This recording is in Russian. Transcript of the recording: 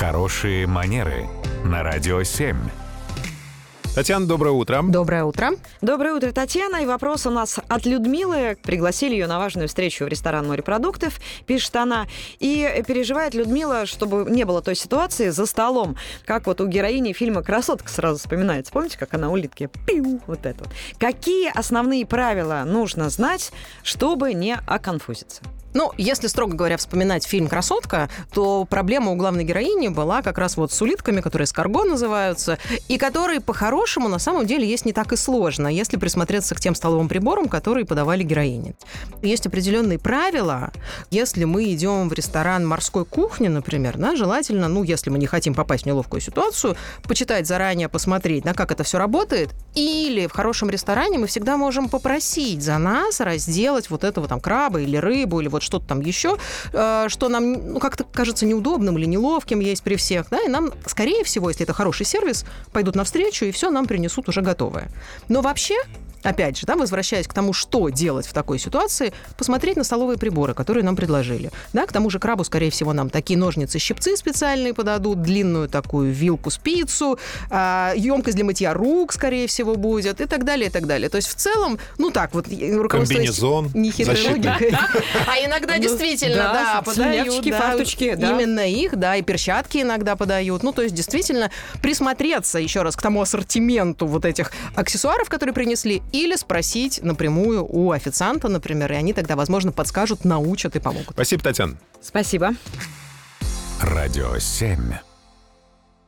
Хорошие манеры на радио 7. Татьяна, доброе утро. Доброе утро. Доброе утро, Татьяна. И вопрос у нас от Людмилы. Пригласили ее на важную встречу в ресторан морепродуктов, пишет она. И переживает Людмила, чтобы не было той ситуации за столом, как вот у героини фильма «Красотка» сразу вспоминается. Помните, как она улитки? Пиу, вот это вот. Какие основные правила нужно знать, чтобы не оконфузиться? Ну, если, строго говоря, вспоминать фильм «Красотка», то проблема у главной героини была как раз вот с улитками, которые скарго называются, и которые, по-хорошему, на самом деле, есть не так и сложно, если присмотреться к тем столовым приборам, которые подавали героине. Есть определенные правила. Если мы идем в ресторан морской кухни, например, да, желательно, ну, если мы не хотим попасть в неловкую ситуацию, почитать заранее, посмотреть, на как это все работает, или в хорошем ресторане мы всегда можем попросить за нас разделать вот этого там краба или рыбу, или вот что-то там еще, э, что нам ну, как-то кажется неудобным или неловким есть при всех, да, и нам, скорее всего, если это хороший сервис, пойдут навстречу и все нам принесут уже готовое. Но вообще опять же, да, возвращаясь к тому, что делать в такой ситуации, посмотреть на столовые приборы, которые нам предложили. Да, к тому же крабу, скорее всего, нам такие ножницы, щипцы специальные подадут, длинную такую вилку, спицу, а, емкость для мытья рук, скорее всего, будет и так далее, и так далее. То есть в целом, ну так вот, Комбинезон, нехитрой логикой. А иногда ну, действительно, да, подают. фарточки, Именно их, да, и перчатки иногда подают. Ну, то есть действительно присмотреться еще раз к тому ассортименту вот этих аксессуаров, которые принесли, или спросить напрямую у официанта, например, и они тогда, возможно, подскажут, научат и помогут. Спасибо, Татьяна. Спасибо. Радио 7.